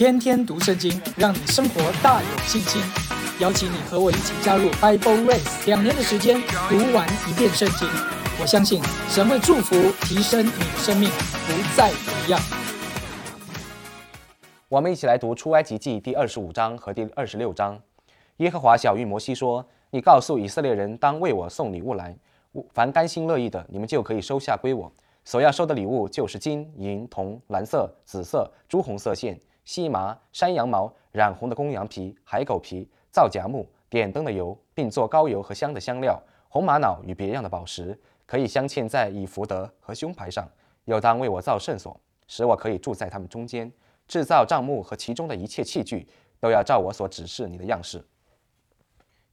天天读圣经，让你生活大有信心。邀请你和我一起加入 Bible Race，两年的时间读完一遍圣经。我相信神会祝福、提升你的生命，不再一样。我们一起来读出埃及记第二十五章和第二十六章。耶和华小谕摩西说：“你告诉以色列人，当为我送礼物来，凡甘心乐意的，你们就可以收下归我。所要收的礼物就是金银铜、蓝色、紫色、朱红色线。”细麻、山羊毛、染红的公羊皮、海狗皮、皂荚木、点灯的油，并做膏油和香的香料、红玛瑙与别样的宝石，可以镶嵌在以福德和胸牌上。又当为我造圣所，使我可以住在他们中间。制造帐幕和其中的一切器具，都要照我所指示你的样式。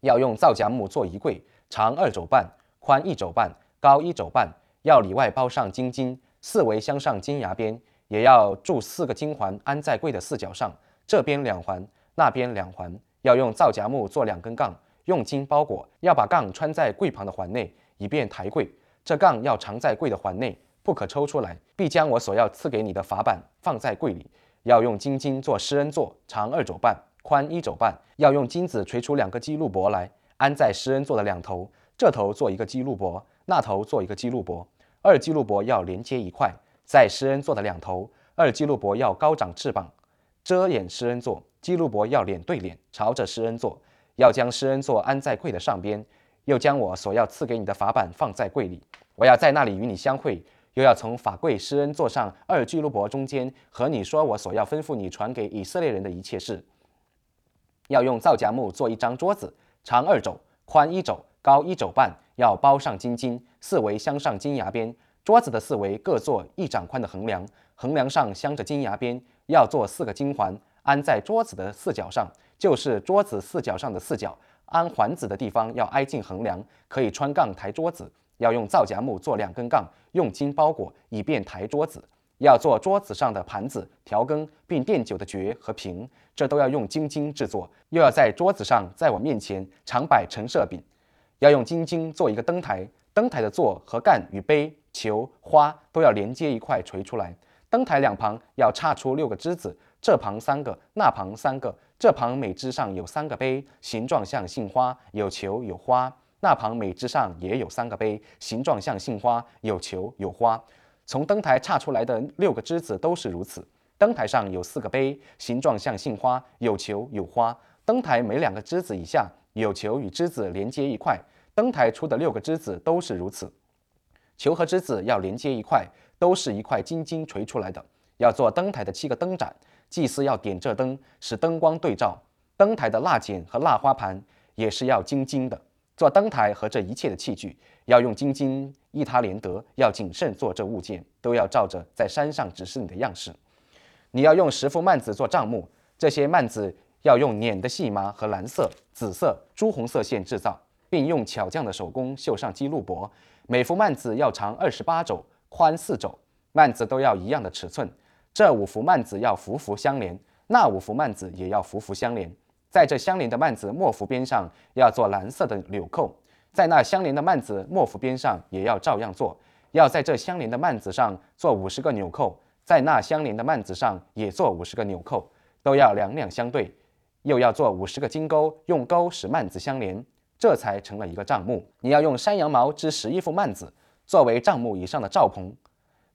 要用皂荚木做衣柜，长二肘半，宽一肘半，高一肘半。要里外包上金金，四围镶上金牙边。也要铸四个金环，安在柜的四角上，这边两环，那边两环。要用皂荚木做两根杠，用金包裹。要把杠穿在柜旁的环内，以便抬柜。这杠要藏在柜的环内，不可抽出来。必将我所要赐给你的法板放在柜里。要用金金做施恩座，长二肘半，宽一肘半。要用金子锤出两个基路伯来，安在施恩座的两头。这头做一个基路伯，那头做一个基路伯。二基路伯要连接一块。在施恩座的两头，二基路伯要高长翅膀，遮掩施恩座。基路伯要脸对脸，朝着施恩座，要将施恩座安在柜的上边，又将我所要赐给你的法板放在柜里。我要在那里与你相会，又要从法柜施恩座上二基路伯中间和你说我所要吩咐你传给以色列人的一切事。要用皂荚木做一张桌子，长二肘，宽一肘，高一肘半，要包上金金，四围镶上金牙边。桌子的四围各做一掌宽的横梁，横梁上镶着金牙边，要做四个金环，安在桌子的四角上，就是桌子四角上的四角。安环子的地方要挨近横梁，可以穿杠抬桌子。要用皂荚木做两根杠，用金包裹，以便抬桌子。要做桌子上的盘子、调羹，并垫酒的爵和瓶，这都要用金金制作。又要在桌子上，在我面前常摆陈设饼。要用金金做一个灯台，灯台的座和干与杯。球花都要连接一块垂出来，灯台两旁要插出六个枝子，这旁三个，那旁三个，这旁每枝上有三个杯，形状像杏花，有球有花；那旁每枝上也有三个杯，形状像杏花，有球有花。从灯台插出来的六个枝子都是如此。灯台上有四个杯，形状像杏花，有球有花。灯台每两个枝子以下有球与枝子连接一块，灯台出的六个枝子都是如此。球和之子要连接一块，都是一块金金锤出来的。要做灯台的七个灯盏，祭司要点这灯，使灯光对照。灯台的蜡剪和蜡花盘也是要金金的。做灯台和这一切的器具，要用金金依他连得，要谨慎做这物件，都要照着在山上指示你的样式。你要用十副幔子做帐幕，这些幔子要用捻的细麻和蓝色、紫色、朱红色线制造，并用巧匠的手工绣上基路伯。每幅幔子要长二十八肘，宽四肘，幔子都要一样的尺寸。这五幅幔子要幅幅相连，那五幅幔子也要幅幅相连。在这相连的幔子末幅边上要做蓝色的纽扣，在那相连的幔子末幅边上也要照样做。要在这相连的幔子上做五十个纽扣，在那相连的幔子上也做五十个纽扣，都要两两相对。又要做五十个金钩，用钩使幔子相连。这才成了一个帐幕。你要用山羊毛织十一副幔子，作为帐幕以上的罩棚。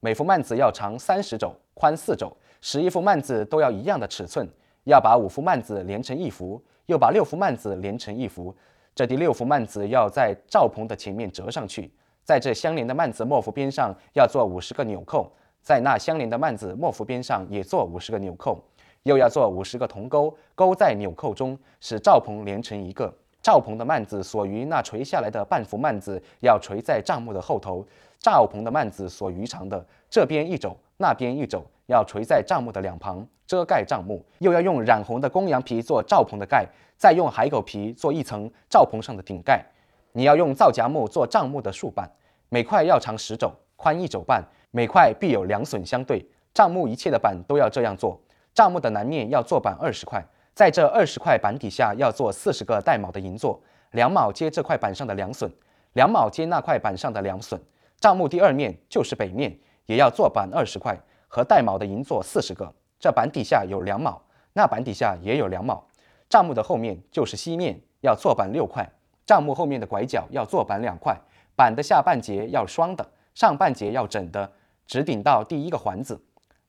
每幅幔子要长三十肘，宽四肘。十一副幔子都要一样的尺寸。要把五幅幔子连成一幅，又把六幅幔子连成一幅。这第六幅幔子要在罩棚的前面折上去。在这相连的幔子末幅边上要做五十个纽扣，在那相连的幔子末幅边上也做五十个纽扣，又要做五十个铜钩，钩在纽扣中，使罩棚连成一个。罩棚的幔子所余那垂下来的半幅幔子要垂在帐幕的后头，罩棚的幔子所余长的这边一肘，那边一肘，要垂在帐幕的两旁，遮盖帐幕。又要用染红的公羊皮做罩棚的盖，再用海狗皮做一层罩棚上的顶盖。你要用皂荚木做帐幕的竖板，每块要长十肘，宽一肘半，每块必有两榫相对。帐幕一切的板都要这样做。帐幕的南面要做板二十块。在这二十块板底下要做四十个带卯的银座，两卯接这块板上的两榫，两卯接那块板上的两榫。帐幕第二面就是北面，也要做板二十块和带卯的银座四十个。这板底下有两卯，那板底下也有两卯。帐幕的后面就是西面，要做板六块。帐幕后面的拐角要做板两块，板的下半截要双的，上半截要整的，直顶到第一个环子。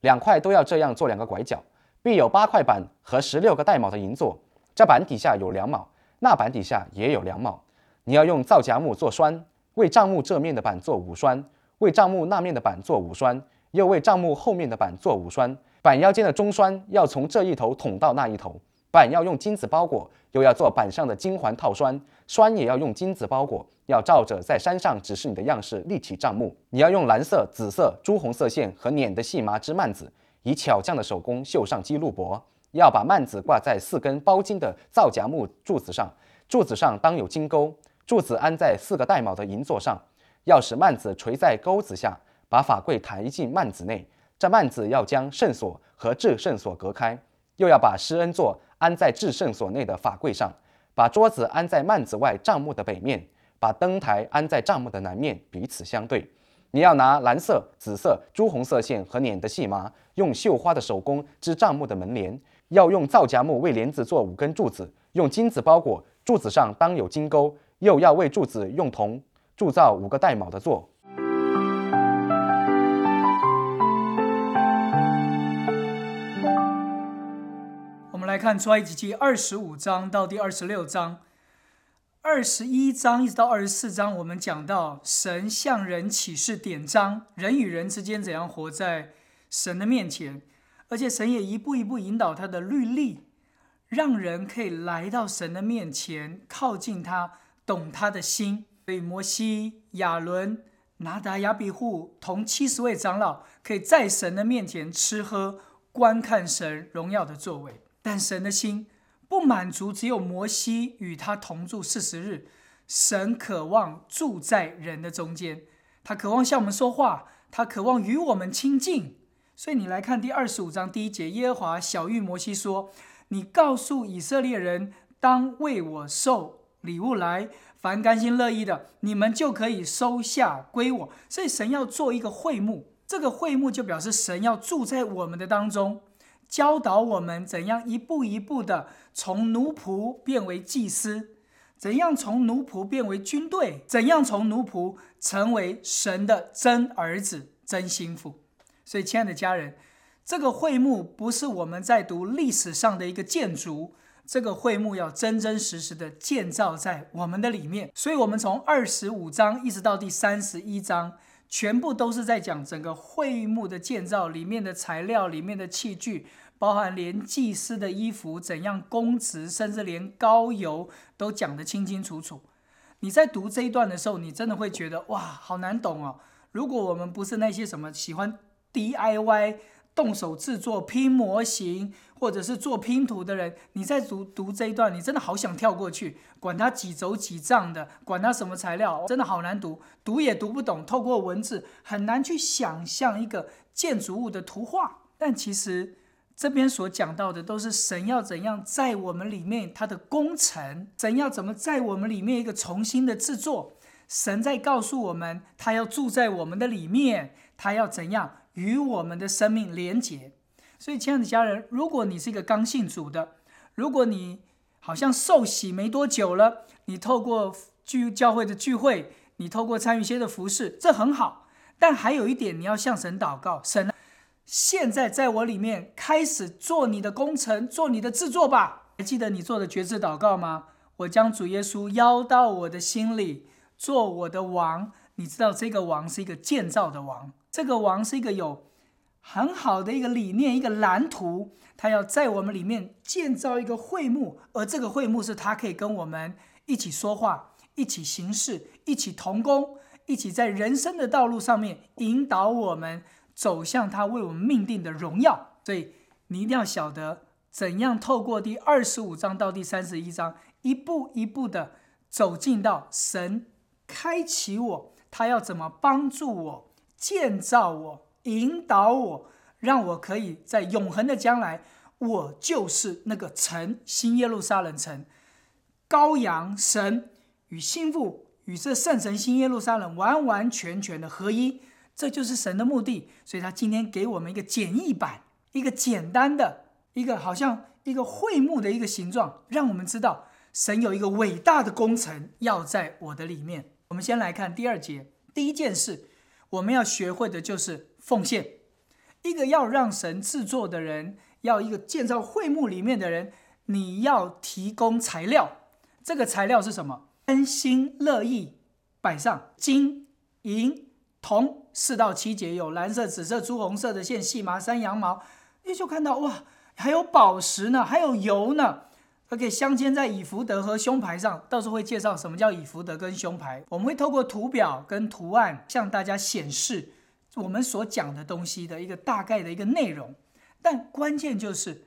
两块都要这样做两个拐角，必有八块板和十六个带卯的银座。这板底下有两卯，那板底下也有两卯。你要用皂荚木做栓，为帐幕这面的板做五栓，为帐幕那面的板做五栓，又为帐幕后面的板做五栓。板腰间的中栓要从这一头捅到那一头。板要用金子包裹，又要做板上的金环套栓，栓也要用金子包裹，要照着在山上指示你的样式立起帐幕。你要用蓝色、紫色、朱红色线和捻的细麻织幔子，以巧匠的手工绣上鸡鹿帛。要把幔子挂在四根包金的皂荚木柱子上，柱子上当有金钩，柱子安在四个带卯的银座上。要使幔子垂在钩子下，把法柜抬进幔子内。这幔子要将圣所和至圣所隔开，又要把施恩座。安在至圣所内的法柜上，把桌子安在幔子外帐幕的北面，把灯台安在帐幕的南面，彼此相对。你要拿蓝色、紫色、朱红色线和捻的细麻，用绣花的手工织帐木的门帘。要用皂荚木为帘子做五根柱子，用金子包裹，柱子上当有金钩。又要为柱子用铜铸造五个带卯的座。我们来看出埃及记二十五章到第二十六章，二十一章一直到二十四章，我们讲到神向人启示典章，人与人之间怎样活在神的面前，而且神也一步一步引导他的律例，让人可以来到神的面前，靠近他，懂他的心。所以摩西、亚伦、拿达、亚比户同七十位长老，可以在神的面前吃喝，观看神荣耀的作为。但神的心不满足，只有摩西与他同住四十日。神渴望住在人的中间，他渴望向我们说话，他渴望与我们亲近。所以你来看第二十五章第一节，耶和华小谕摩西说：“你告诉以色列人，当为我受礼物来，凡甘心乐意的，你们就可以收下归我。”所以神要做一个会幕，这个会幕就表示神要住在我们的当中。教导我们怎样一步一步的从奴仆变为祭司，怎样从奴仆变为军队，怎样从奴仆成为神的真儿子、真心腹。所以，亲爱的家人，这个会幕不是我们在读历史上的一个建筑，这个会幕要真真实实的建造在我们的里面。所以，我们从二十五章一直到第三十一章。全部都是在讲整个会幕的建造里面的材料、里面的器具，包含连祭司的衣服怎样供职，甚至连膏油都讲得清清楚楚。你在读这一段的时候，你真的会觉得哇，好难懂哦！如果我们不是那些什么喜欢 DIY。动手制作拼模型，或者是做拼图的人，你在读读这一段，你真的好想跳过去，管它几轴几丈的，管它什么材料，真的好难读，读也读不懂。透过文字很难去想象一个建筑物的图画。但其实这边所讲到的，都是神要怎样在我们里面他的工程，神要怎么在我们里面一个重新的制作。神在告诉我们，他要住在我们的里面，他要怎样？与我们的生命连结，所以亲爱的家人，如果你是一个刚信主的，如果你好像受洗没多久了，你透过聚教会的聚会，你透过参与一些的服饰，这很好。但还有一点，你要向神祷告，神现在在我里面开始做你的工程，做你的制作吧。还记得你做的绝志祷告吗？我将主耶稣邀到我的心里，做我的王。你知道这个王是一个建造的王。这个王是一个有很好的一个理念，一个蓝图，他要在我们里面建造一个会幕，而这个会幕是他可以跟我们一起说话、一起行事、一起同工、一起在人生的道路上面引导我们走向他为我们命定的荣耀。所以你一定要晓得怎样透过第二十五章到第三十一章，一步一步的走进到神开启我，他要怎么帮助我。建造我，引导我，让我可以在永恒的将来，我就是那个城，新耶路撒冷城，羔羊神与心腹与这圣城新耶路撒冷完完全全的合一，这就是神的目的。所以他今天给我们一个简易版，一个简单的，一个好像一个会幕的一个形状，让我们知道神有一个伟大的工程要在我的里面。我们先来看第二节，第一件事我们要学会的就是奉献。一个要让神制作的人，要一个建造会幕里面的人，你要提供材料。这个材料是什么？甘心乐意摆上金银铜四到七节，有蓝色、紫色、朱红色的线，细麻、山羊毛。你就看到哇，还有宝石呢，还有油呢，可以镶嵌在以福德和胸牌上。到时候会介绍什么叫以福德跟胸牌。我们会透过图表跟图案向大家显示我们所讲的东西的一个大概的一个内容。但关键就是，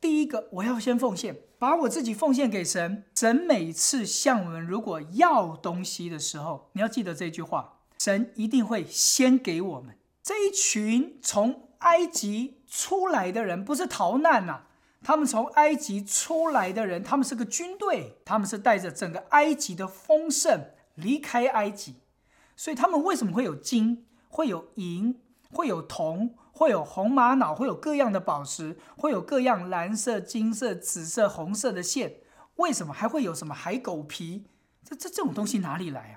第一个我要先奉献。把我自己奉献给神，神每次向我们如果要东西的时候，你要记得这句话：神一定会先给我们。这一群从埃及出来的人不是逃难呐，他们从埃及出来的人，他们是个军队，他们是带着整个埃及的丰盛离开埃及，所以他们为什么会有金，会有银，会有铜？会有红玛瑙，会有各样的宝石，会有各样蓝色、金色、紫色、红色的线。为什么还会有什么海狗皮？这这这种东西哪里来啊？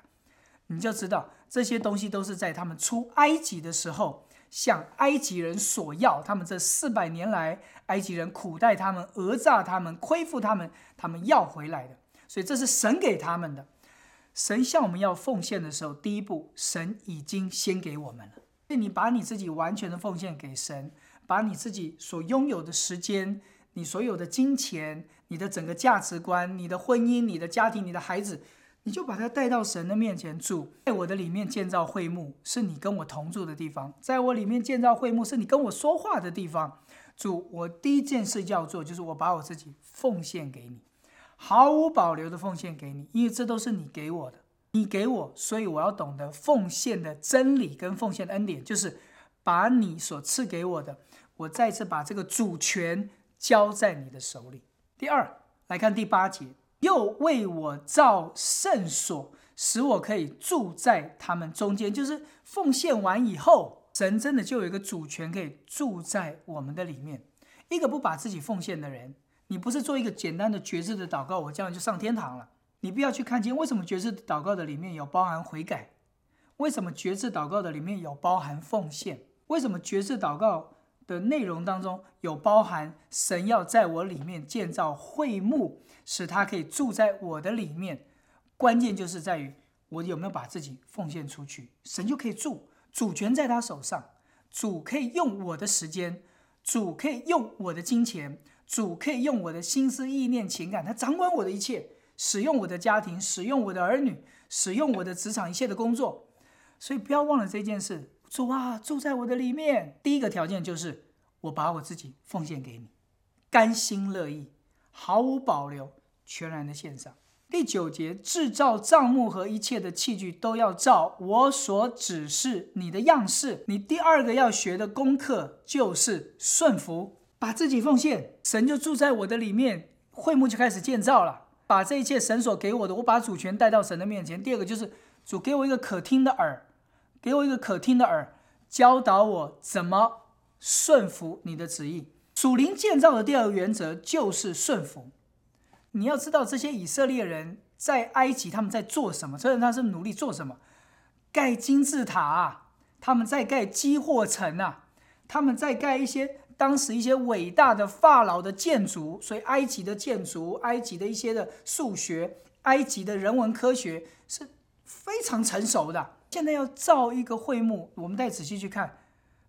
你就知道这些东西都是在他们出埃及的时候向埃及人索要。他们这四百年来，埃及人苦待他们、讹诈他们、亏负他们，他们要回来的。所以这是神给他们的。神向我们要奉献的时候，第一步，神已经先给我们了。你把你自己完全的奉献给神，把你自己所拥有的时间、你所有的金钱、你的整个价值观、你的婚姻、你的家庭、你的孩子，你就把它带到神的面前住。在我的里面建造会幕，是你跟我同住的地方；在我里面建造会幕，是你跟我说话的地方。主，我第一件事要做，就是我把我自己奉献给你，毫无保留的奉献给你，因为这都是你给我的。你给我，所以我要懂得奉献的真理跟奉献的恩典，就是把你所赐给我的，我再次把这个主权交在你的手里。第二，来看第八节，又为我造圣所，使我可以住在他们中间。就是奉献完以后，神真的就有一个主权可以住在我们的里面。一个不把自己奉献的人，你不是做一个简单的觉知的祷告，我这样就上天堂了。你不要去看见为什么觉知祷告的里面有包含悔改，为什么觉知祷告的里面有包含奉献，为什么觉知祷告的内容当中有包含神要在我里面建造会幕，使他可以住在我的里面。关键就是在于我有没有把自己奉献出去，神就可以住，主权在他手上，主可以用我的时间，主可以用我的金钱，主可以用我的心思意念情感，他掌管我的一切。使用我的家庭，使用我的儿女，使用我的职场一切的工作，所以不要忘了这件事。主啊，住在我的里面。第一个条件就是我把我自己奉献给你，甘心乐意，毫无保留，全然的献上。第九节，制造账目和一切的器具都要照我所指示你的样式。你第二个要学的功课就是顺服，把自己奉献，神就住在我的里面，会幕就开始建造了。把这一切神所给我的，我把主权带到神的面前。第二个就是主给我一个可听的耳，给我一个可听的耳，教导我怎么顺服你的旨意。属灵建造的第二个原则就是顺服。你要知道这些以色列人在埃及他们在做什么？虽然他是努力做什么，盖金字塔啊，他们在盖基货城啊，他们在盖一些。当时一些伟大的法老的建筑，所以埃及的建筑、埃及的一些的数学、埃及的人文科学是非常成熟的。现在要造一个会幕，我们再仔细去看，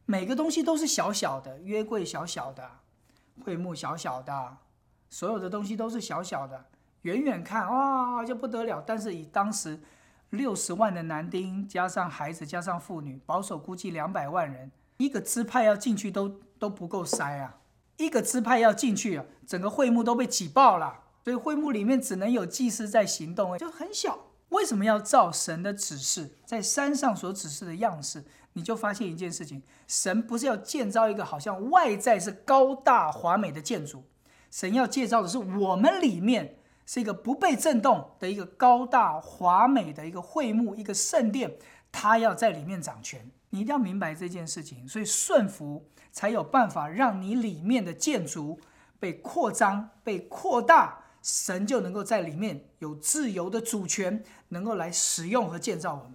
每个东西都是小小的，约柜小小的，会幕小小的，所有的东西都是小小的。远远看哇就不得了，但是以当时六十万的男丁加上孩子加上妇女，保守估计两百万人。一个支派要进去都都不够塞啊！一个支派要进去啊，整个会幕都被挤爆了。所以会幕里面只能有祭司在行动，就很小。为什么要照神的指示，在山上所指示的样式？你就发现一件事情：神不是要建造一个好像外在是高大华美的建筑，神要建造的是我们里面是一个不被震动的一个高大华美的一个会幕，一个圣殿，他要在里面掌权。你一定要明白这件事情，所以顺服才有办法让你里面的建筑被扩张、被扩大，神就能够在里面有自由的主权，能够来使用和建造我们。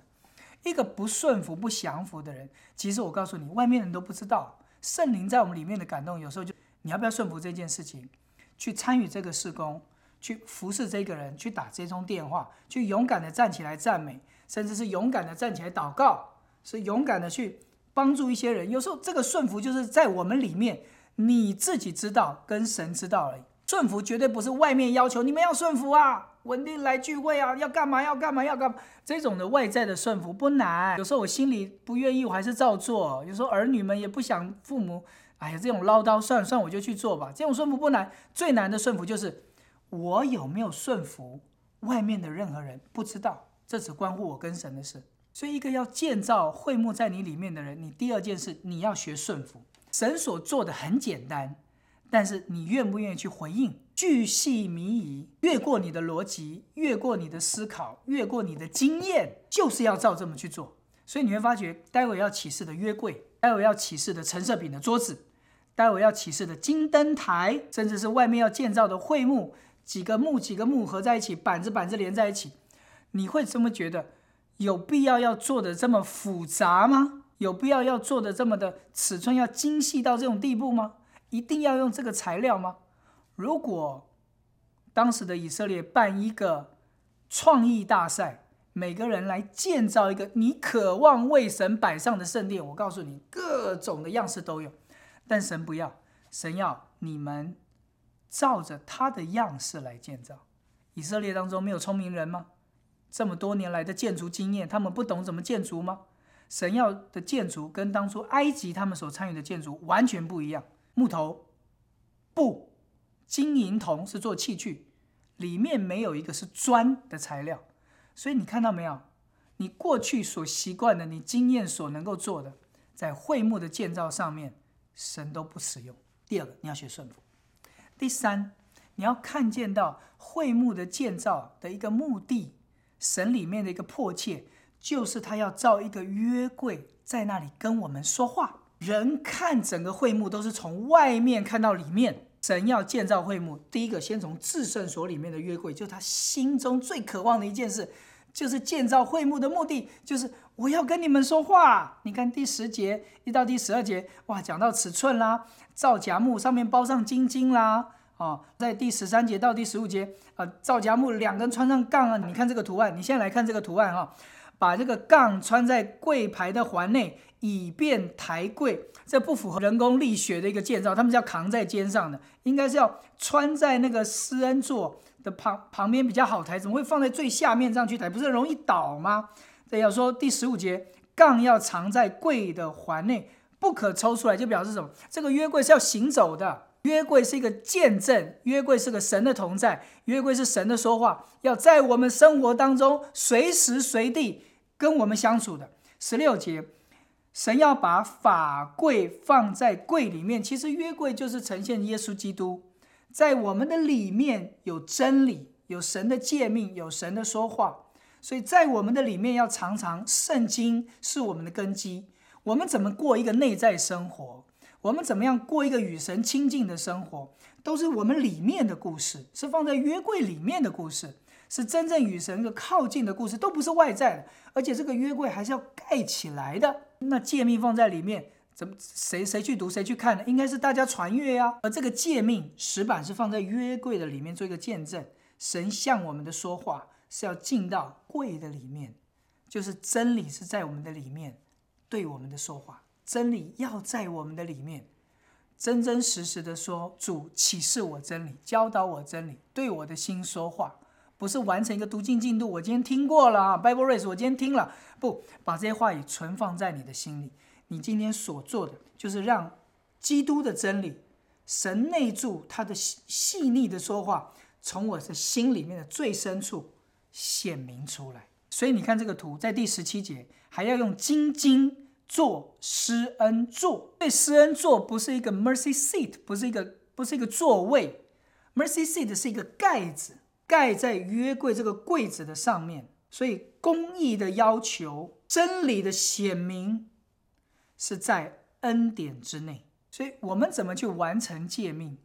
一个不顺服、不降服的人，其实我告诉你，外面人都不知道，圣灵在我们里面的感动，有时候就你要不要顺服这件事情，去参与这个事工，去服侍这个人，去打这通电话，去勇敢的站起来赞美，甚至是勇敢的站起来祷告，是勇敢的去帮助一些人。有时候这个顺服就是在我们里面，你自己知道，跟神知道而已。顺服绝对不是外面要求你们要顺服啊。稳定来聚会啊，要干嘛？要干嘛？要干嘛？这种的外在的顺服不难，有时候我心里不愿意，我还是照做。有时候儿女们也不想父母，哎呀，这种唠叨，算了算了，我就去做吧。这种顺服不难，最难的顺服就是我有没有顺服外面的任何人不知道，这只关乎我跟神的事。所以，一个要建造会幕在你里面的人，你第二件事你要学顺服。神所做的很简单，但是你愿不愿意去回应？巨细靡遗，越过你的逻辑，越过你的思考，越过你的经验，就是要照这么去做。所以你会发觉，待会要启示的约柜，待会要启示的陈设饼的桌子，待会要启示的金灯台，甚至是外面要建造的会幕，几个木几个木合在一起，板子板子连在一起，你会这么觉得有必要要做的这么复杂吗？有必要要做的这么的尺寸要精细到这种地步吗？一定要用这个材料吗？如果当时的以色列办一个创意大赛，每个人来建造一个你渴望为神摆上的圣殿，我告诉你，各种的样式都有。但神不要，神要你们照着他的样式来建造。以色列当中没有聪明人吗？这么多年来的建筑经验，他们不懂怎么建筑吗？神要的建筑跟当初埃及他们所参与的建筑完全不一样，木头、布。金银铜是做器具，里面没有一个是砖的材料，所以你看到没有？你过去所习惯的，你经验所能够做的，在会幕的建造上面，神都不使用。第二个，你要学顺服。第三，你要看见到会幕的建造的一个目的，神里面的一个迫切，就是他要造一个约柜在那里跟我们说话。人看整个会幕都是从外面看到里面。神要建造会幕，第一个先从至圣所里面的约柜，就是他心中最渴望的一件事，就是建造会幕的目的，就是我要跟你们说话。你看第十节一到第十二节，哇，讲到尺寸啦，造夹木上面包上金金啦，哦，在第十三节到第十五节啊，造夹木两根穿上杠啊，你看这个图案，你现在来看这个图案哈，把这个杠穿在柜牌的环内。以便抬柜，这不符合人工力学的一个建造，他们是要扛在肩上的，应该是要穿在那个施恩座的旁旁边比较好抬，怎么会放在最下面这样去抬？不是容易倒吗？这要说第十五节，杠要藏在柜的环内，不可抽出来，就表示什么？这个约柜是要行走的，约柜是一个见证，约柜是个神的同在，约柜是神的说话，要在我们生活当中随时随地跟我们相处的。十六节。神要把法柜放在柜里面，其实约柜就是呈现耶稣基督，在我们的里面有真理，有神的诫命，有神的说话，所以在我们的里面要常常圣经是我们的根基。我们怎么过一个内在生活？我们怎么样过一个与神亲近的生活？都是我们里面的故事，是放在约柜里面的故事。是真正与神的靠近的故事，都不是外在的，而且这个约柜还是要盖起来的。那诫命放在里面，怎么谁谁去读谁去看呢？应该是大家传阅呀。而这个诫命石板是放在约柜的里面做一个见证，神向我们的说话是要进到柜的里面，就是真理是在我们的里面对我们的说话，真理要在我们的里面真真实实的说，主启示我真理，教导我真理，对我的心说话。不是完成一个读经进度，我今天听过了啊，Bible Race，我今天听了，不把这些话语存放在你的心里。你今天所做的，就是让基督的真理、神内住他的细细腻的说话，从我的心里面的最深处显明出来。所以你看这个图，在第十七节还要用金金做施恩座。对，施恩座不是一个 mercy seat，不是一个不是一个座位，mercy seat 是一个盖子。盖在约柜这个柜子的上面，所以公义的要求、真理的显明是在恩典之内。所以我们怎么去完成诫命？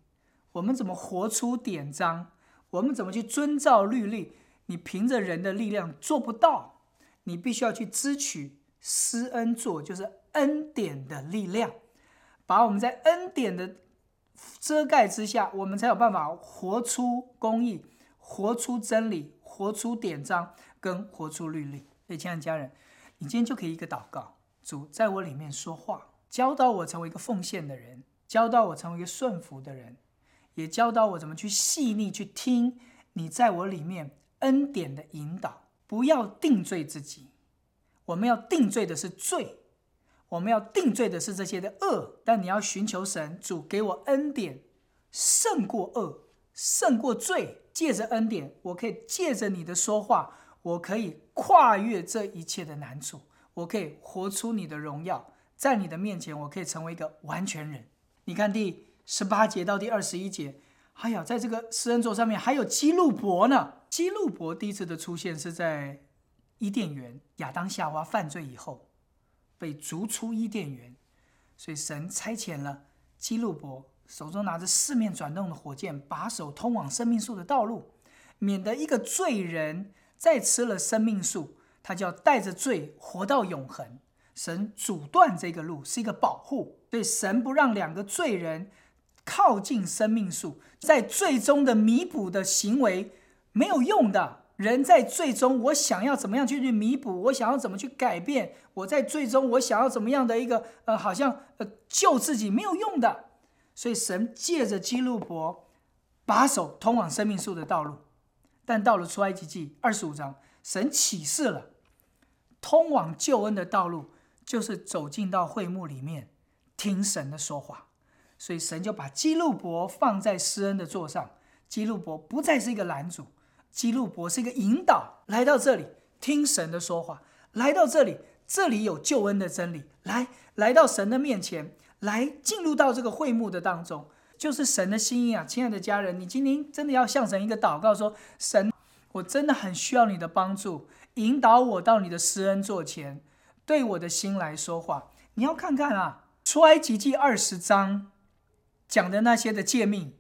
我们怎么活出典章？我们怎么去遵照律例？你凭着人的力量做不到，你必须要去支取施恩座，就是恩典的力量，把我们在恩典的遮盖之下，我们才有办法活出公义，活出真理，活出典章，跟活出律例。所以，亲爱的家人，你今天就可以一个祷告：主在我里面说话，教导我成为一个奉献的人，教导我成为一个顺服的人。也教导我怎么去细腻去听你在我里面恩典的引导，不要定罪自己。我们要定罪的是罪，我们要定罪的是这些的恶。但你要寻求神主给我恩典，胜过恶，胜过罪。借着恩典，我可以借着你的说话，我可以跨越这一切的难处，我可以活出你的荣耀，在你的面前，我可以成为一个完全人。你看第。十八节到第二十一节，哎呀，在这个施恩座上面还有基路伯呢。基路伯第一次的出现是在伊甸园，亚当夏娃犯罪以后被逐出伊甸园，所以神差遣了基路伯，手中拿着四面转动的火箭，把守通往生命树的道路，免得一个罪人再吃了生命树，他就要带着罪活到永恒。神阻断这个路是一个保护，所以神不让两个罪人。靠近生命树，在最终的弥补的行为没有用的。人在最终，我想要怎么样去去弥补？我想要怎么去改变？我在最终，我想要怎么样的一个呃，好像呃救自己没有用的。所以神借着基路伯把守通往生命树的道路。但到了出埃及记二十五章，神启示了通往救恩的道路，就是走进到会幕里面听神的说话。所以神就把基路伯放在施恩的座上，基路伯不再是一个拦阻，基路伯是一个引导，来到这里听神的说话，来到这里，这里有救恩的真理，来来到神的面前，来进入到这个会幕的当中，就是神的心意啊，亲爱的家人，你今天真的要向神一个祷告，说神，我真的很需要你的帮助，引导我到你的施恩座前，对我的心来说话。你要看看啊，出埃及记二十章。讲的那些的诫命，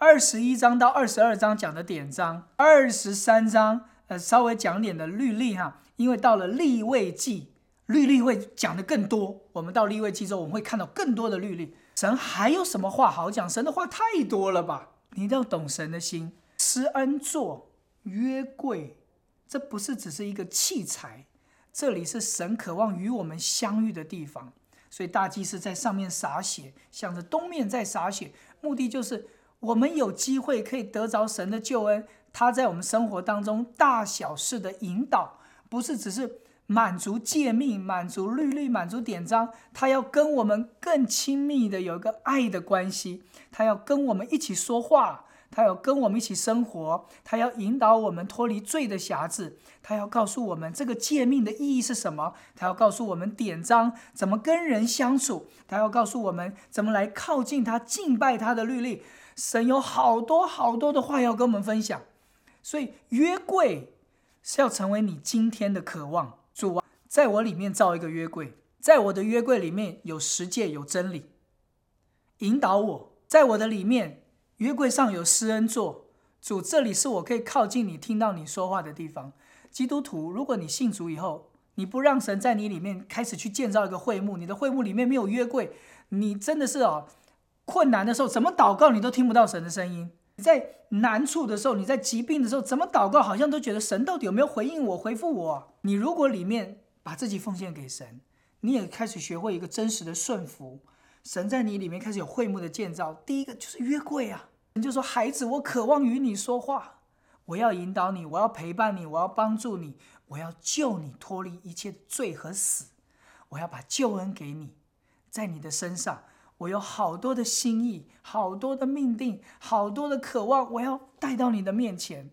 二十一章到二十二章讲的典章，二十三章呃稍微讲点的律例哈，因为到了立位记，律例会讲的更多。我们到立位记之后，我们会看到更多的律例。神还有什么话好讲？神的话太多了吧？你要懂神的心。施恩座约柜，这不是只是一个器材，这里是神渴望与我们相遇的地方。所以大祭司在上面洒血，向着东面在洒血，目的就是我们有机会可以得着神的救恩。他在我们生活当中大小事的引导，不是只是满足诫命、满足律例、满足典章，他要跟我们更亲密的有一个爱的关系，他要跟我们一起说话。他要跟我们一起生活，他要引导我们脱离罪的辖制，他要告诉我们这个诫命的意义是什么，他要告诉我们典章怎么跟人相处，他要告诉我们怎么来靠近他、敬拜他的律例。神有好多好多的话要跟我们分享，所以约柜是要成为你今天的渴望。主啊，在我里面造一个约柜，在我的约柜里面有十诫、有真理，引导我，在我的里面。约柜上有施恩座，主，这里是我可以靠近你、听到你说话的地方。基督徒，如果你信主以后，你不让神在你里面开始去建造一个会幕，你的会幕里面没有约柜，你真的是哦，困难的时候怎么祷告你都听不到神的声音。你在难处的时候，你在疾病的时候怎么祷告，好像都觉得神到底有没有回应我、回复我？你如果里面把自己奉献给神，你也开始学会一个真实的顺服。神在你里面开始有会幕的建造，第一个就是约柜啊。神就说：“孩子，我渴望与你说话，我要引导你，我要陪伴你，我要帮助你，我要救你脱离一切罪和死，我要把救恩给你，在你的身上，我有好多的心意，好多的命定，好多的渴望，我要带到你的面前。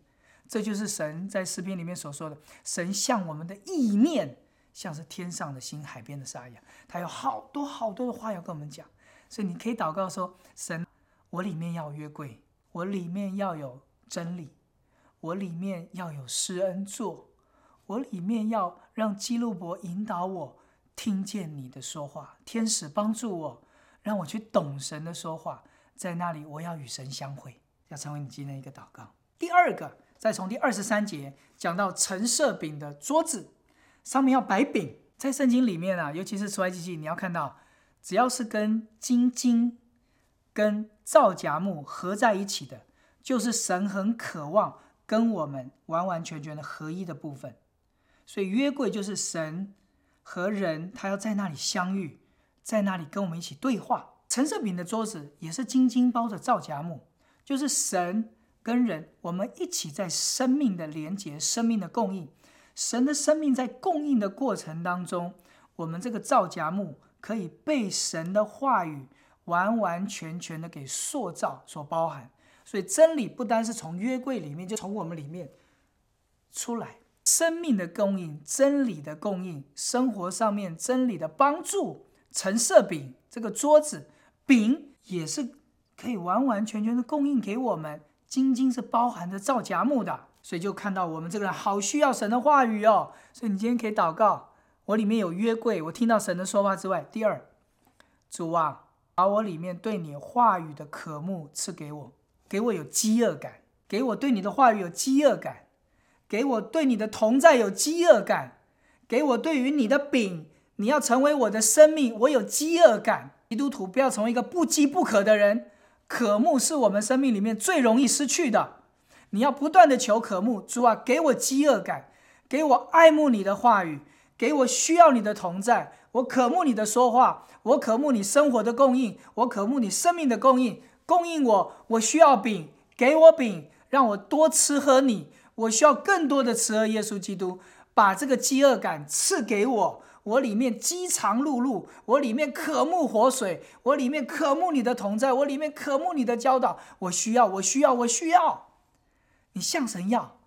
这就是神在诗篇里面所说的：神向我们的意念。”像是天上的星、海边的沙一样，他有好多好多的话要跟我们讲，所以你可以祷告说：神，我里面要约柜，我里面要有真理，我里面要有施恩座，我里面要让基路伯引导我听见你的说话，天使帮助我，让我去懂神的说话，在那里我要与神相会，要成为你今天一个祷告。第二个，再从第二十三节讲到陈设饼的桌子上面要摆饼，在圣经里面啊，尤其是出埃及记，你要看到，只要是跟金金、跟皂荚木合在一起的，就是神很渴望跟我们完完全全的合一的部分。所以约柜就是神和人，他要在那里相遇，在那里跟我们一起对话。陈设饼的桌子也是金金包的皂荚木，就是神。跟人，我们一起在生命的连接、生命的供应，神的生命在供应的过程当中，我们这个造荚木可以被神的话语完完全全的给塑造所包含。所以真理不单是从约柜里面，就从我们里面出来，生命的供应、真理的供应、生活上面真理的帮助。橙色饼这个桌子饼也是可以完完全全的供应给我们。金金是包含着造荚木的，所以就看到我们这个人好需要神的话语哦。所以你今天可以祷告，我里面有约柜，我听到神的说话之外，第二，主啊，把我里面对你话语的渴慕赐给我，给我有饥饿感，给我对你的话语有饥饿感，给我对你的同在有饥饿感，给我对于你的饼，你要成为我的生命，我有饥饿感。基督徒不要成为一个不饥不渴的人。渴慕是我们生命里面最容易失去的。你要不断的求渴慕，主啊，给我饥饿感，给我爱慕你的话语，给我需要你的同在。我渴慕你的说话，我渴慕你生活的供应，我渴慕你生命的供应，供应我。我需要饼，给我饼，让我多吃喝你。我需要更多的吃喝耶稣基督，把这个饥饿感赐给我。我里面饥肠辘辘，我里面渴慕活水，我里面渴慕你的同在，我里面渴慕你的教导。我需要，我需要，我需要。你向神要，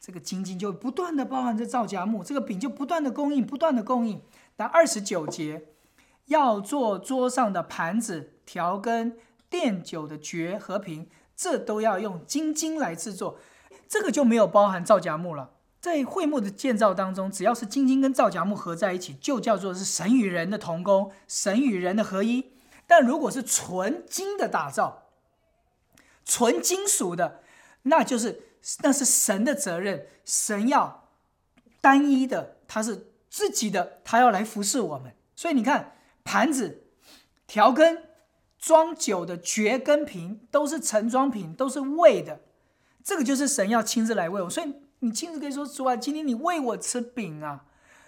这个金金就不断的包含着造荚木，这个饼就不断的供应，不断的供应。但二十九节要做桌上的盘子、调羹、奠酒的爵和瓶，这都要用金金来制作，这个就没有包含造荚木了。在会幕的建造当中，只要是金金跟造荚木合在一起，就叫做是神与人的同工，神与人的合一。但如果是纯金的打造，纯金属的，那就是那是神的责任，神要单一的，他是自己的，他要来服侍我们。所以你看，盘子、调羹、装酒的爵羹瓶，都是盛装瓶，都是喂的，这个就是神要亲自来喂我。所以。你亲自可以说主啊，今天你喂我吃饼啊，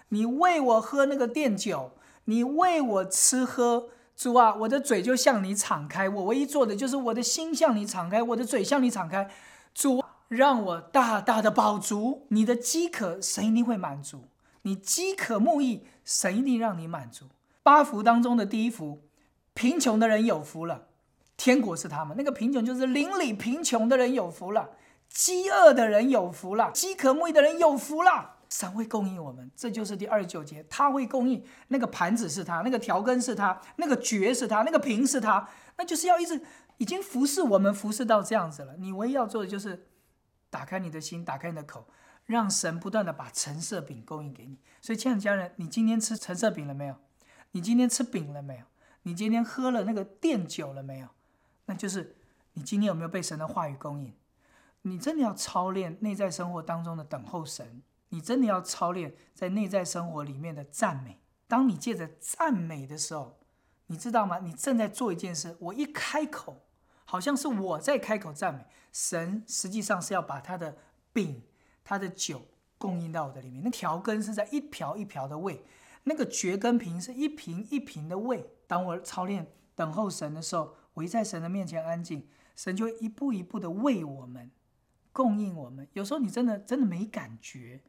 你喂我喝那个奠酒，你喂我吃喝，主啊，我的嘴就向你敞开，我唯一做的就是我的心向你敞开，我的嘴向你敞开，主让我大大的饱足，你的饥渴神一定会满足，你饥渴慕义神一定让你满足。八福当中的第一福，贫穷的人有福了，天国是他们，那个贫穷就是邻里贫穷的人有福了。饥饿的人有福了，饥渴慕义的人有福了。神会供应我们，这就是第二十九节，他会供应。那个盘子是他，那个调羹是他，那个爵是他，那个瓶是他，那就是要一直已经服侍我们，服侍到这样子了。你唯一要做的就是打开你的心，打开你的口，让神不断的把橙色饼供应给你。所以，亲爱的家人，你今天吃橙色饼了没有？你今天吃饼了没有？你今天喝了那个奠酒了没有？那就是你今天有没有被神的话语供应？你真的要操练内在生活当中的等候神，你真的要操练在内在生活里面的赞美。当你借着赞美的时候，你知道吗？你正在做一件事。我一开口，好像是我在开口赞美神，实际上是要把他的饼、他的酒供应到我的里面。那调羹是在一瓢一瓢的喂，那个绝根瓶是一瓶一瓶的喂。当我操练等候神的时候，我一在神的面前安静，神就一步一步的喂我们。供应我们，有时候你真的真的没感觉。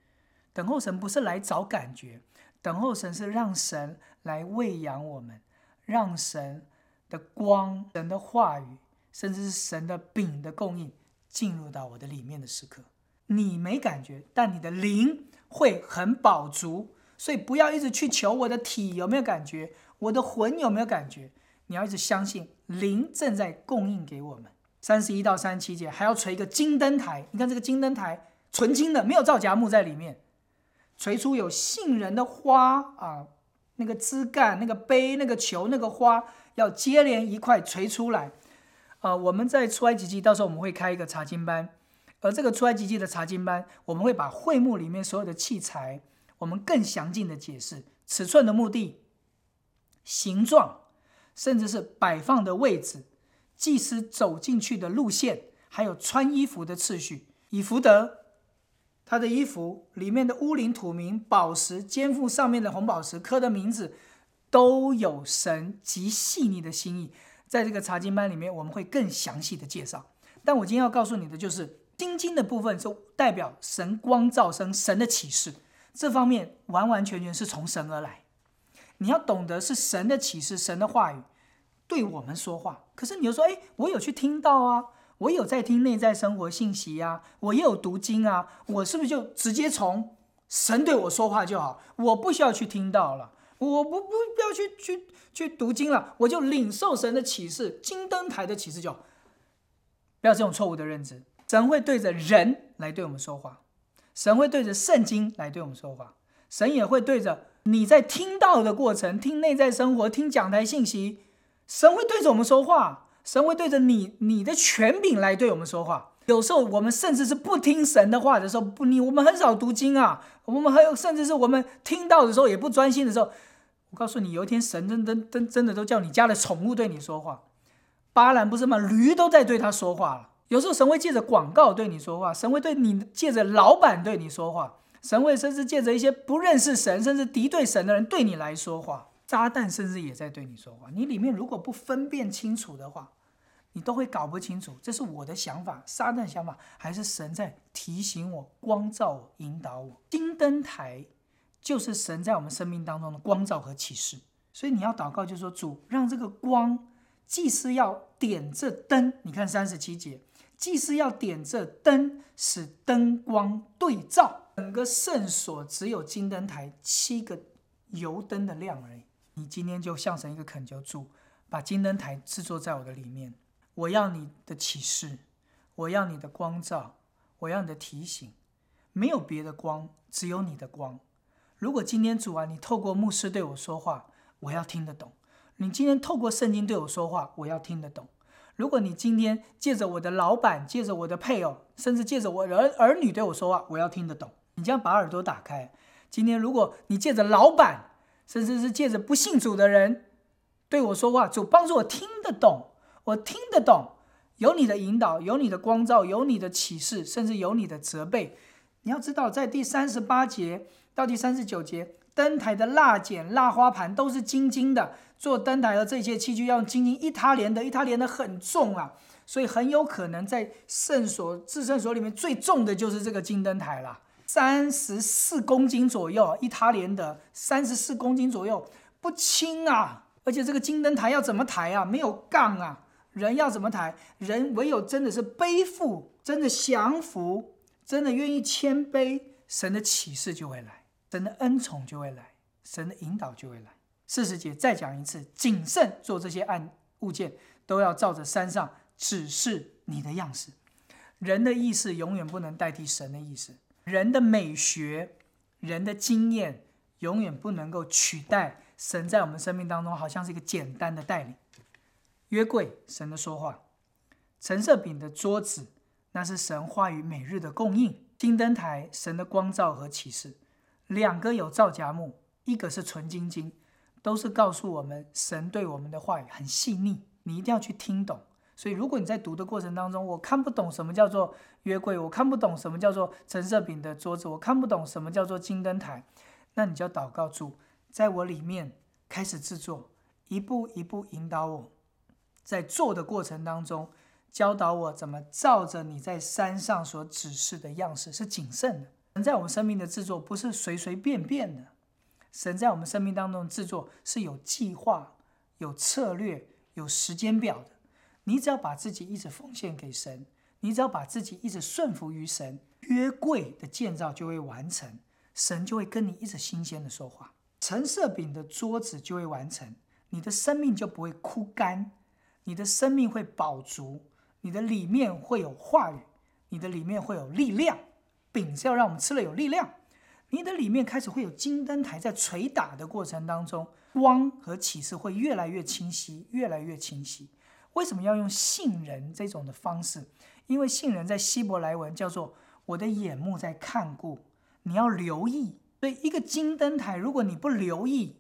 等候神不是来找感觉，等候神是让神来喂养我们，让神的光、神的话语，甚至是神的饼的供应进入到我的里面的时刻。你没感觉，但你的灵会很饱足。所以不要一直去求我的体有没有感觉，我的魂有没有感觉，你要一直相信灵正在供应给我们。三十一到三十七节还要锤一个金灯台，你看这个金灯台纯金的，没有造荚木在里面，锤出有杏仁的花啊，那个枝干、那个杯、那个球、那个花要接连一块锤出来，啊，我们在出埃及记，到时候我们会开一个查经班，而这个出埃及记的查经班，我们会把会幕里面所有的器材，我们更详尽的解释。尺寸的目的、形状，甚至是摆放的位置、祭司走进去的路线，还有穿衣服的次序。以福德，他的衣服里面的乌灵土名、宝石、肩负上面的红宝石刻的名字，都有神极细腻的心意。在这个查经班里面，我们会更详细的介绍。但我今天要告诉你的就是心经的部分，是代表神光照生神的启示，这方面完完全全是从神而来。你要懂得是神的启示，神的话语对我们说话。可是你又说，哎，我有去听到啊，我有在听内在生活信息呀，我也有读经啊，我是不是就直接从神对我说话就好？我不需要去听到了，我不不不要去去去读经了，我就领受神的启示，金灯台的启示就。不要这种错误的认知，神会对着人来对我们说话，神会对着圣经来对我们说话，神也会对着你在听到的过程、听内在生活、听讲台信息，神会对着我们说话，神会对着你你的权柄来对我们说话。有时候我们甚至是不听神的话的时候，不你我们很少读经啊，我们还有甚至是我们听到的时候也不专心的时候，我告诉你，有一天神真真真真的都叫你家的宠物对你说话。巴兰不是吗？驴都在对他说话了。有时候神会借着广告对你说话，神会对你借着老板对你说话，神会甚至借着一些不认识神甚至敌对神的人对你来说话。撒旦甚至也在对你说话。你里面如果不分辨清楚的话，你都会搞不清楚，这是我的想法，撒旦想法，还是神在提醒我、光照我、引导我？金灯台就是神在我们生命当中的光照和启示。所以你要祷告，就说主让这个光。祭司要点这灯，你看三十七节，祭司要点这灯，使灯光对照整个圣所，只有金灯台七个油灯的亮而已。你今天就向神一个恳求，主把金灯台制作在我的里面。我要你的启示，我要你的光照，我要你的提醒。没有别的光，只有你的光。如果今天主啊，你透过牧师对我说话，我要听得懂。你今天透过圣经对我说话，我要听得懂。如果你今天借着我的老板，借着我的配偶，甚至借着我儿儿女对我说话，我要听得懂。你这样把耳朵打开。今天如果你借着老板，甚至是借着不信主的人对我说话，主帮助我听得懂，我听得懂。有你的引导，有你的光照，有你的启示，甚至有你的责备。你要知道，在第三十八节到第三十九节。灯台的蜡剪、蜡花盘都是金金的，做灯台的这些器具要用金金一塌连的，一塌连的很重啊，所以很有可能在圣所、至圣所里面最重的就是这个金灯台了，三十四公斤左右，一塔连的三十四公斤左右，不轻啊！而且这个金灯台要怎么抬啊？没有杠啊，人要怎么抬？人唯有真的是背负，真的降服，真的愿意谦卑，神的启示就会来。神的恩宠就会来，神的引导就会来。四十节再讲一次，谨慎做这些案物件，都要照着山上指示你的样式。人的意识永远不能代替神的意识，人的美学、人的经验永远不能够取代神在我们生命当中，好像是一个简单的带领。约柜，神的说话；橙色饼的桌子，那是神话语每日的供应；金灯台，神的光照和启示。两个有造荚木，一个是纯金金，都是告诉我们神对我们的话语很细腻，你一定要去听懂。所以，如果你在读的过程当中，我看不懂什么叫做约柜，我看不懂什么叫做橙色饼的桌子，我看不懂什么叫做金灯台，那你就要祷告主，在我里面开始制作，一步一步引导我，在做的过程当中教导我怎么照着你在山上所指示的样式，是谨慎的。神在我们生命的制作不是随随便便的，神在我们生命当中制作是有计划、有策略、有时间表的。你只要把自己一直奉献给神，你只要把自己一直顺服于神，约柜的建造就会完成，神就会跟你一直新鲜的说话，橙色饼的桌子就会完成，你的生命就不会枯干，你的生命会饱足，你的里面会有话语，你的里面会有力量。饼是要让我们吃了有力量，你的里面开始会有金灯台在捶打的过程当中，光和启示会越来越清晰，越来越清晰。为什么要用杏仁这种的方式？因为杏仁在希伯来文叫做“我的眼目在看顾”，你要留意。所以一个金灯台，如果你不留意，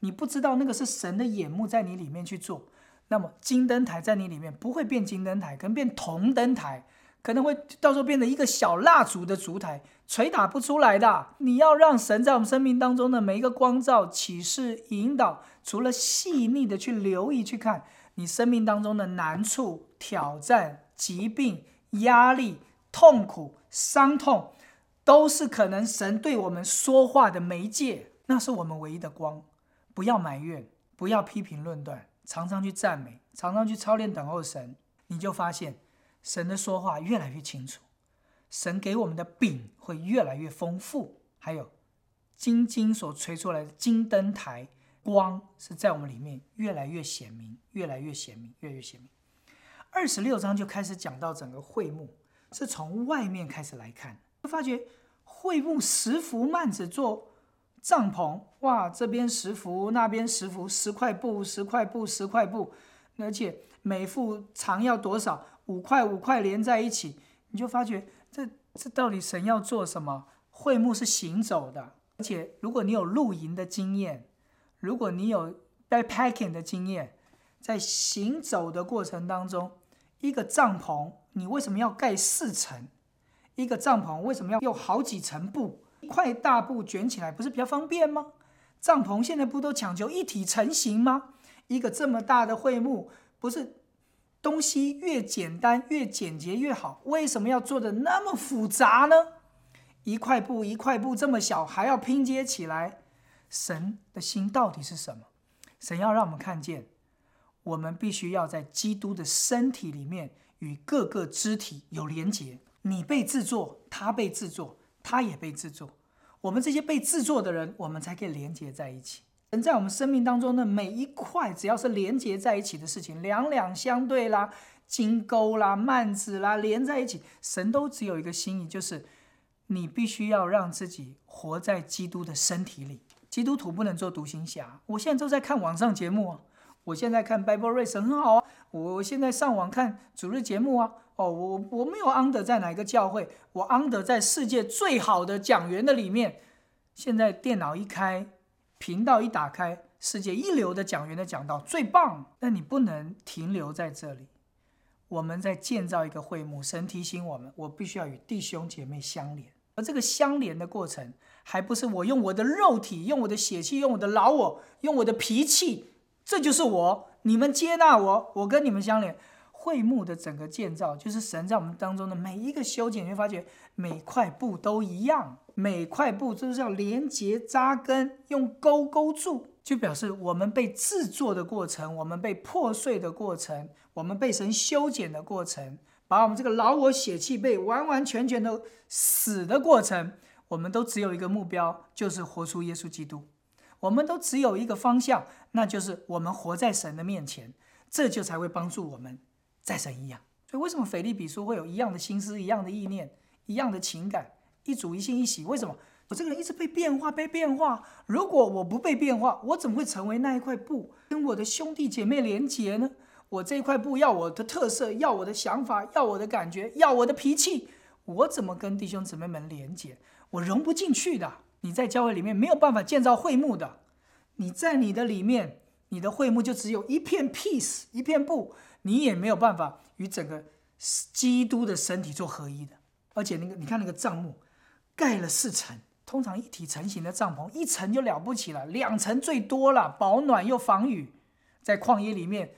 你不知道那个是神的眼目在你里面去做，那么金灯台在你里面不会变金灯台，可能变铜灯台，可能会到时候变成一个小蜡烛的烛台，捶打不出来的。你要让神在我们生命当中的每一个光照、启示、引导，除了细腻的去留意去看你生命当中的难处、挑战。疾病、压力、痛苦、伤痛，都是可能神对我们说话的媒介。那是我们唯一的光。不要埋怨，不要批评论断，常常去赞美，常常去操练等候神，你就发现神的说话越来越清楚，神给我们的饼会越来越丰富。还有金金所吹出来的金灯台光，是在我们里面越来越显明，越来越显明，越来越显明。二十六章就开始讲到整个会幕，是从外面开始来看，就发觉会幕十幅幔子做帐篷，哇，这边十幅，那边十幅，十块布，十块布，十块布，而且每幅长要多少？五块五块连在一起，你就发觉这这到底神要做什么？会幕是行走的，而且如果你有露营的经验，如果你有 backpacking 的经验，在行走的过程当中。一个帐篷，你为什么要盖四层？一个帐篷为什么要用好几层布？一块大布卷起来不是比较方便吗？帐篷现在不都讲究一体成型吗？一个这么大的会幕，不是东西越简单越简洁越好？为什么要做的那么复杂呢？一块布一块布这么小，还要拼接起来？神的心到底是什么？神要让我们看见。我们必须要在基督的身体里面与各个肢体有连结。你被制作，他被制作，他也被制作。我们这些被制作的人，我们才可以连结在一起。人在我们生命当中的每一块，只要是连结在一起的事情，两两相对啦，金钩啦，幔子啦，连在一起，神都只有一个心意，就是你必须要让自己活在基督的身体里。基督徒不能做独行侠。我现在都在看网上节目啊。我现在看 Bible Race 很好啊，我现在上网看主日节目啊。哦，我我没有 under 在哪一个教会，我 under 在世界最好的讲员的里面。现在电脑一开，频道一打开，世界一流的讲员的讲道最棒。但你不能停留在这里，我们在建造一个会幕。神提醒我们，我必须要与弟兄姐妹相连，而这个相连的过程，还不是我用我的肉体，用我的血气，用我的老我，用我的脾气。这就是我，你们接纳我，我跟你们相连。会幕的整个建造，就是神在我们当中的每一个修剪，你会发觉每块布都一样，每块布都是要连接扎根，用钩钩住，就表示我们被制作的过程，我们被破碎的过程，我们被神修剪的过程，把我们这个老我血气被完完全全的死的过程，我们都只有一个目标，就是活出耶稣基督。我们都只有一个方向，那就是我们活在神的面前，这就才会帮助我们再神一样。所以，为什么腓利比书会有一样的心思、一样的意念、一样的情感，一主一心一喜？为什么我这个人一直被变化、被变化？如果我不被变化，我怎么会成为那一块布，跟我的兄弟姐妹连结呢？我这块布要我的特色，要我的想法，要我的感觉，要我的脾气，我怎么跟弟兄姊妹们连结？我融不进去的。你在教会里面没有办法建造会幕的，你在你的里面，你的会幕就只有一片 piece 一片布，你也没有办法与整个基督的身体做合一的。而且那个你看那个帐幕盖了四层，通常一体成型的帐篷一层就了不起了，两层最多了，保暖又防雨。在旷野里面，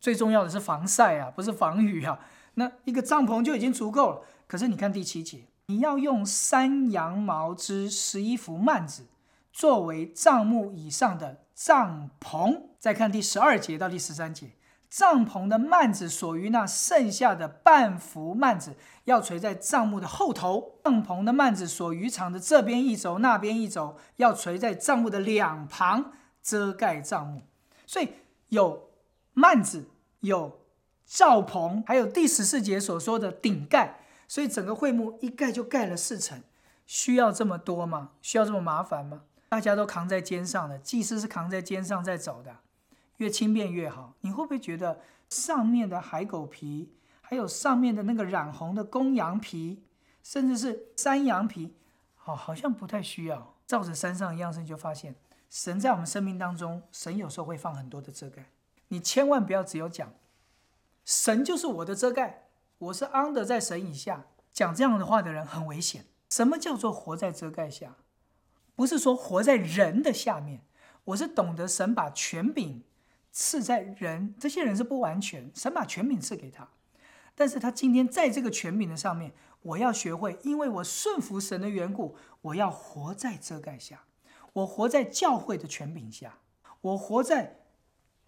最重要的是防晒啊，不是防雨啊。那一个帐篷就已经足够了。可是你看第七节。你要用山羊毛织十一幅幔子，作为帐幕以上的帐篷。再看第十二节到第十三节，帐篷的幔子属于那剩下的半幅幔子，要垂在帐幕的后头。帐篷的幔子所余长的这边一轴，那边一轴，要垂在帐幕的两旁，遮盖帐幕。所以有幔子，有罩棚，还有第十四节所说的顶盖。所以整个会幕一盖就盖了四层，需要这么多吗？需要这么麻烦吗？大家都扛在肩上的，祭司是扛在肩上在走的，越轻便越好。你会不会觉得上面的海狗皮，还有上面的那个染红的公羊皮，甚至是山羊皮，哦，好像不太需要。照着山上一样，你就发现神在我们生命当中，神有时候会放很多的遮盖。你千万不要只有讲神就是我的遮盖，我是安德在神以下。讲这样的话的人很危险。什么叫做活在遮盖下？不是说活在人的下面，我是懂得神把权柄赐在人，这些人是不完全，神把权柄赐给他，但是他今天在这个权柄的上面，我要学会，因为我顺服神的缘故，我要活在遮盖下，我活在教会的权柄下，我活在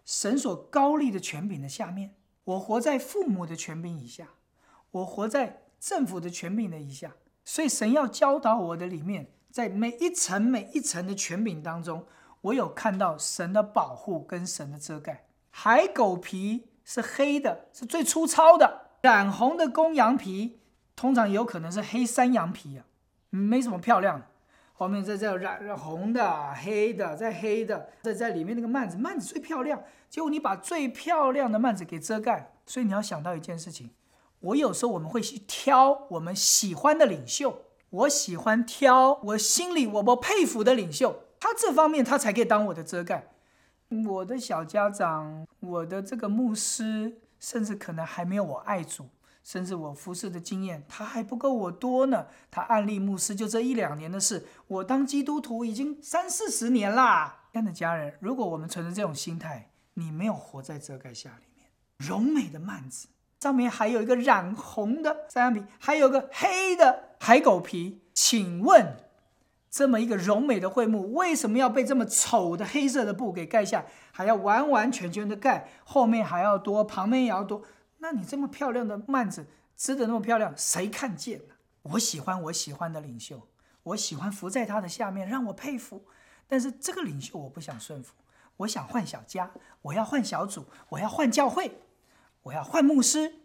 神所高立的权柄的下面，我活在父母的权柄以下，我活在政府的权柄的以下。所以神要教导我的里面，在每一层每一层的权柄当中，我有看到神的保护跟神的遮盖。海狗皮是黑的，是最粗糙的；染红的公羊皮通常有可能是黑山羊皮啊，没什么漂亮。后面在这染染红的、黑的、再黑的，在在里面那个幔子，幔子最漂亮。结果你把最漂亮的幔子给遮盖，所以你要想到一件事情。我有时候我们会去挑我们喜欢的领袖，我喜欢挑我心里我不佩服的领袖，他这方面他才可以当我的遮盖。我的小家长，我的这个牧师，甚至可能还没有我爱主，甚至我服侍的经验他还不够我多呢。他案例牧师就这一两年的事，我当基督徒已经三四十年啦。亲爱的家人，如果我们存着这种心态，你没有活在遮盖下里面，柔美的幔子。上面还有一个染红的山羊皮，还有个黑的海狗皮。请问，这么一个柔美的会幕，为什么要被这么丑的黑色的布给盖下？还要完完全全的盖，后面还要多，旁边也要多。那你这么漂亮的幔子，织的那么漂亮，谁看见呢？我喜欢我喜欢的领袖，我喜欢伏在他的下面，让我佩服。但是这个领袖我不想顺服，我想换小家，我要换小组，我要换教会。我要换牧师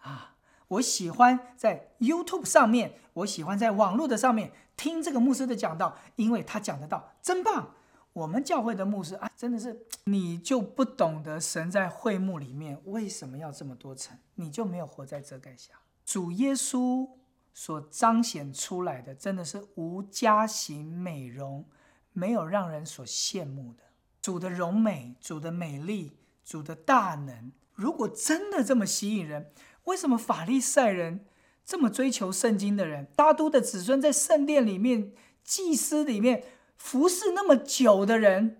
啊！我喜欢在 YouTube 上面，我喜欢在网络的上面听这个牧师的讲道，因为他讲的道真棒。我们教会的牧师啊，真的是你就不懂得神在会幕里面为什么要这么多层，你就没有活在遮盖下。主耶稣所彰显出来的，真的是无加型美容，没有让人所羡慕的。主的荣美，主的美丽，主的大能。如果真的这么吸引人，为什么法利赛人这么追求圣经的人，大都的子孙在圣殿里面、祭司里面服侍那么久的人，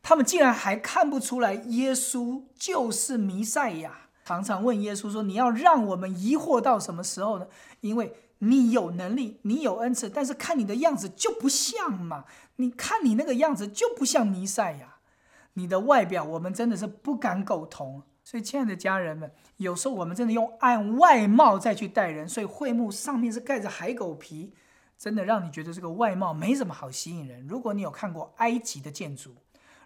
他们竟然还看不出来耶稣就是弥赛亚？常常问耶稣说：“你要让我们疑惑到什么时候呢？因为你有能力，你有恩赐，但是看你的样子就不像嘛。你看你那个样子就不像弥赛亚，你的外表我们真的是不敢苟同。”所以，亲爱的家人们，有时候我们真的用按外貌再去待人。所以，会幕上面是盖着海狗皮，真的让你觉得这个外貌没什么好吸引人。如果你有看过埃及的建筑，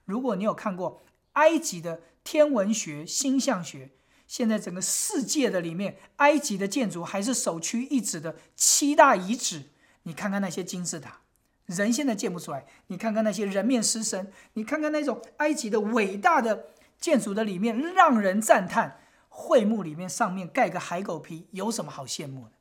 如果你有看过埃及的天文学、星象学，现在整个世界的里面，埃及的建筑还是首屈一指的七大遗址。你看看那些金字塔，人现在建不出来。你看看那些人面狮身，你看看那种埃及的伟大的。建筑的里面让人赞叹，会幕里面上面盖个海狗皮，有什么好羡慕的？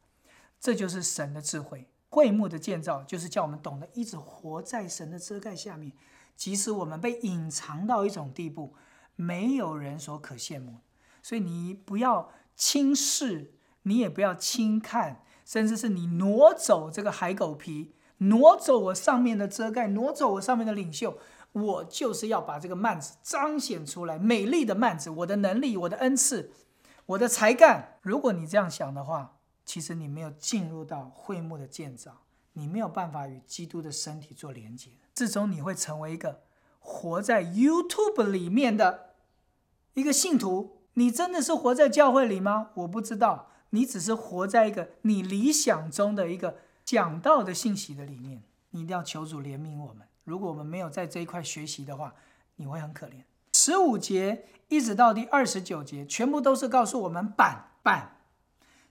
这就是神的智慧。会幕的建造就是叫我们懂得一直活在神的遮盖下面，即使我们被隐藏到一种地步，没有人所可羡慕。所以你不要轻视，你也不要轻看，甚至是你挪走这个海狗皮，挪走我上面的遮盖，挪走我上面的领袖。我就是要把这个幔子彰显出来，美丽的幔子，我的能力，我的恩赐，我的才干。如果你这样想的话，其实你没有进入到会幕的建造，你没有办法与基督的身体做连接。最终你会成为一个活在 YouTube 里面的一个信徒。你真的是活在教会里吗？我不知道，你只是活在一个你理想中的一个讲道的信息的里面。你一定要求主怜悯我们。如果我们没有在这一块学习的话，你会很可怜。十五节一直到第二十九节，全部都是告诉我们板板，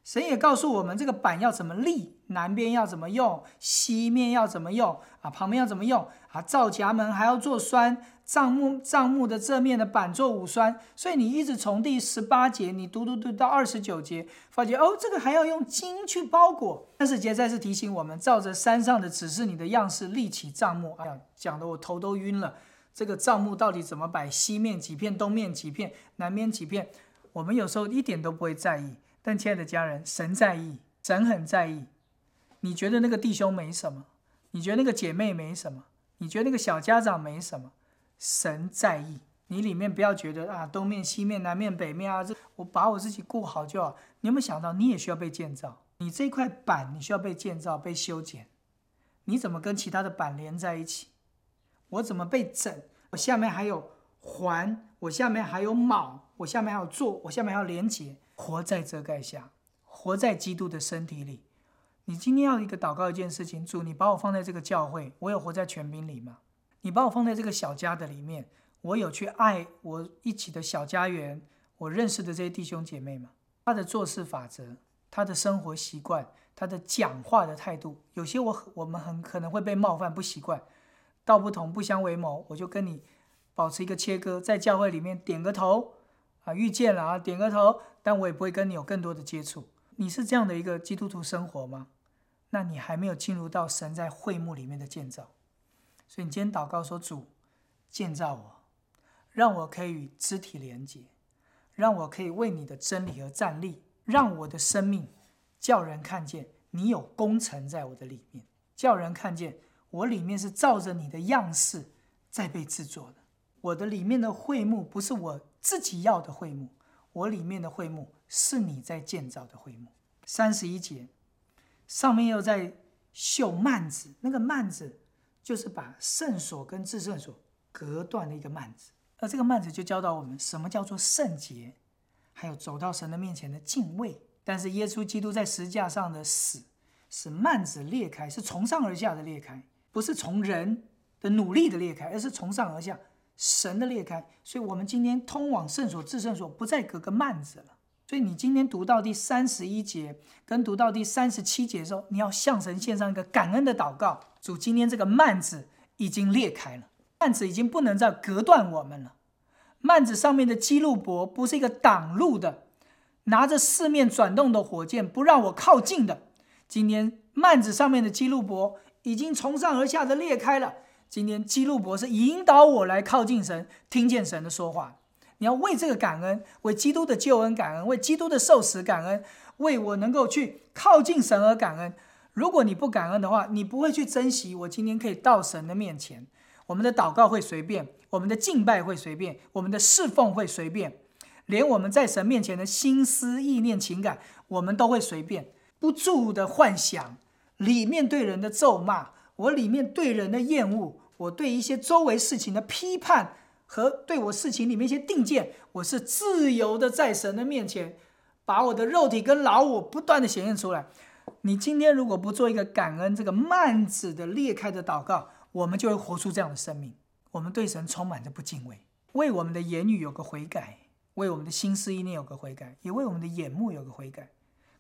神也告诉我们这个板要怎么立，南边要怎么用，西面要怎么用啊，旁边要怎么用啊，造夹门还要做栓，帐幕帐幕的这面的板做五栓。所以你一直从第十八节，你读读读到二十九节，发觉哦，这个还要用金去包裹。三十节再次提醒我们，照着山上的指示你的样式立起帐幕。哎呀，讲的我头都晕了。这个帐幕到底怎么摆？西面几片，东面几片，南面几片？我们有时候一点都不会在意。但亲爱的家人，神在意，神很在意。你觉得那个弟兄没什么？你觉得那个姐妹没什么？你觉得那个小家长没什么？神在意。你里面不要觉得啊，东面、西面、南面、北面啊，这我把我自己顾好就好。你有没有想到，你也需要被建造？你这块板，你需要被建造、被修剪。你怎么跟其他的板连在一起？我怎么被整？我下面还有环，我下面还有铆，我下面还有座，我下面还要连接。活在遮盖下，活在基督的身体里。你今天要一个祷告一件事情，主，你把我放在这个教会，我有活在权柄里吗？你把我放在这个小家的里面，我有去爱我一起的小家园，我认识的这些弟兄姐妹吗？他的做事法则，他的生活习惯，他的讲话的态度，有些我我们很可能会被冒犯，不习惯。道不同不相为谋，我就跟你保持一个切割，在教会里面点个头。啊，遇见了啊，点个头，但我也不会跟你有更多的接触。你是这样的一个基督徒生活吗？那你还没有进入到神在会幕里面的建造。所以你今天祷告说：“主，建造我，让我可以与肢体连接，让我可以为你的真理而站立，让我的生命叫人看见你有工程在我的里面，叫人看见我里面是照着你的样式在被制作的。我的里面的会幕不是我。”自己要的会幕，我里面的会幕是你在建造的会幕。三十一节上面又在绣幔子，那个幔子就是把圣所跟至圣所隔断的一个幔子。而这个幔子就教导我们什么叫做圣洁，还有走到神的面前的敬畏。但是耶稣基督在十字架上的死，使幔子裂开，是从上而下的裂开，不是从人的努力的裂开，而是从上而下。神的裂开，所以我们今天通往圣所、至圣所不再隔个幔子了。所以你今天读到第三十一节，跟读到第三十七节的时候，你要向神献上一个感恩的祷告。主，今天这个幔子已经裂开了，幔子已经不能再隔断我们了。幔子上面的基路伯不是一个挡路的，拿着四面转动的火箭不让我靠近的。今天幔子上面的基路伯已经从上而下的裂开了。今天基路伯是引导我来靠近神，听见神的说话。你要为这个感恩，为基督的救恩感恩，为基督的受死感恩，为我能够去靠近神而感恩。如果你不感恩的话，你不会去珍惜我今天可以到神的面前。我们的祷告会随便，我们的敬拜会随便，我们的侍奉会随便，连我们在神面前的心思意念情感，我们都会随便，不住的幻想，里面对人的咒骂，我里面对人的厌恶。我对一些周围事情的批判和对我事情里面一些定见，我是自由的在神的面前，把我的肉体跟老我不断的显现出来。你今天如果不做一个感恩这个幔子的裂开的祷告，我们就会活出这样的生命。我们对神充满着不敬畏，为我们的言语有个悔改，为我们的心思意念有个悔改，也为我们的眼目有个悔改。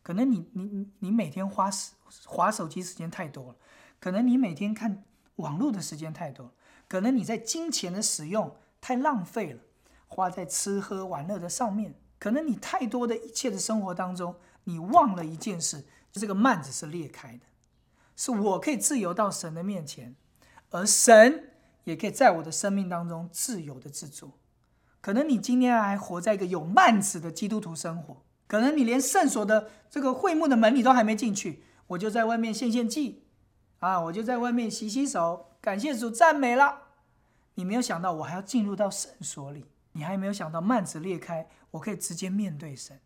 可能你你你你每天花时划手机时间太多了，可能你每天看。网络的时间太多了，可能你在金钱的使用太浪费了，花在吃喝玩乐的上面。可能你太多的一切的生活当中，你忘了一件事，这个幔子是裂开的，是我可以自由到神的面前，而神也可以在我的生命当中自由的制作。可能你今天还活在一个有幔子的基督徒生活，可能你连圣所的这个会幕的门你都还没进去，我就在外面献献祭。啊！我就在外面洗洗手，感谢主，赞美了。你没有想到，我还要进入到圣所里。你还没有想到，幔子裂开，我可以直接面对神。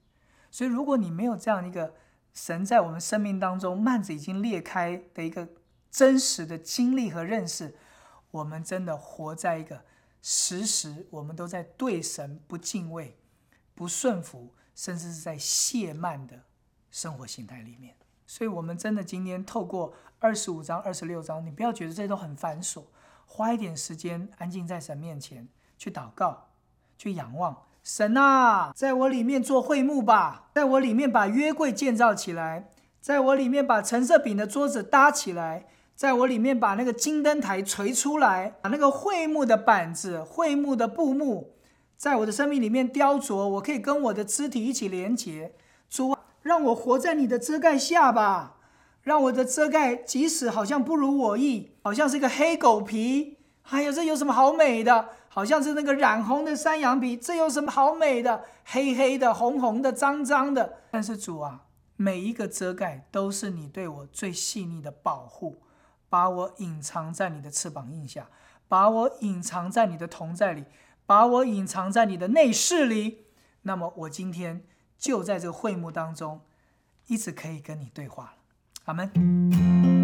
所以，如果你没有这样一个神在我们生命当中，幔子已经裂开的一个真实的经历和认识，我们真的活在一个时时我们都在对神不敬畏、不顺服，甚至是在亵慢的生活形态里面。所以，我们真的今天透过二十五章、二十六章，你不要觉得这都很繁琐，花一点时间安静在神面前去祷告、去仰望神啊，在我里面做会幕吧，在我里面把约柜建造起来，在我里面把橙色饼的桌子搭起来，在我里面把那个金灯台锤出来，把那个会幕的板子、会幕的布幕，在我的生命里面雕琢，我可以跟我的肢体一起连接。主啊，让我活在你的遮盖下吧，让我的遮盖即使好像不如我意，好像是一个黑狗皮，哎呀，这有什么好美的？好像是那个染红的山羊皮，这有什么好美的？黑黑的、红红的、脏脏的。但是主啊，每一个遮盖都是你对我最细腻的保护，把我隐藏在你的翅膀印下，把我隐藏在你的同在里，把我隐藏在你的内室里。那么我今天就在这个会幕当中，一直可以跟你对话。咱们。